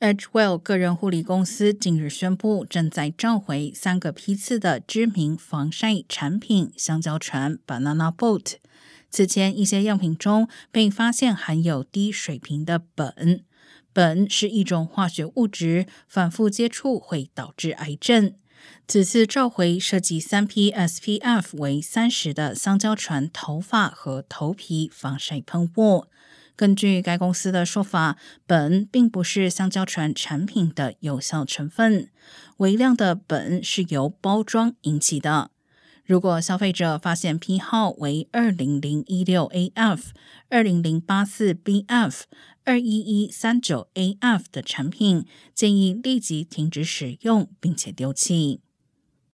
Edgewell 个人护理公司近日宣布，正在召回三个批次的知名防晒产品香蕉船 Banana Boat。此前一些样品中被发现含有低水平的苯，苯是一种化学物质，反复接触会导致癌症。此次召回涉及三批 SPF 为三十的香蕉船头发和头皮防晒喷雾。根据该公司的说法，苯并不是香蕉船产品的有效成分，微量的苯是由包装引起的。如果消费者发现批号为二零零一六 AF、二零零八四 BF、二一一三九 AF 的产品，建议立即停止使用并且丢弃。